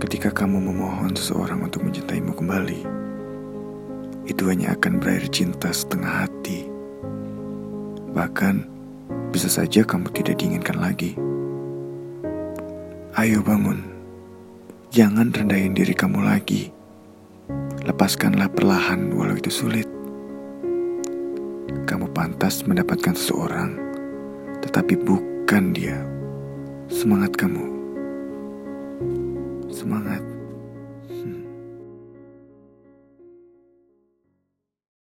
ketika kamu memohon seseorang untuk mencintaimu kembali, itu hanya akan berakhir cinta setengah hati. Bahkan, bisa saja kamu tidak diinginkan lagi. Ayo bangun, jangan rendahin diri kamu lagi. Lepaskanlah perlahan walau itu sulit. Kamu pantas mendapatkan seseorang, tetapi bukan dia. Semangat kamu. Semangat!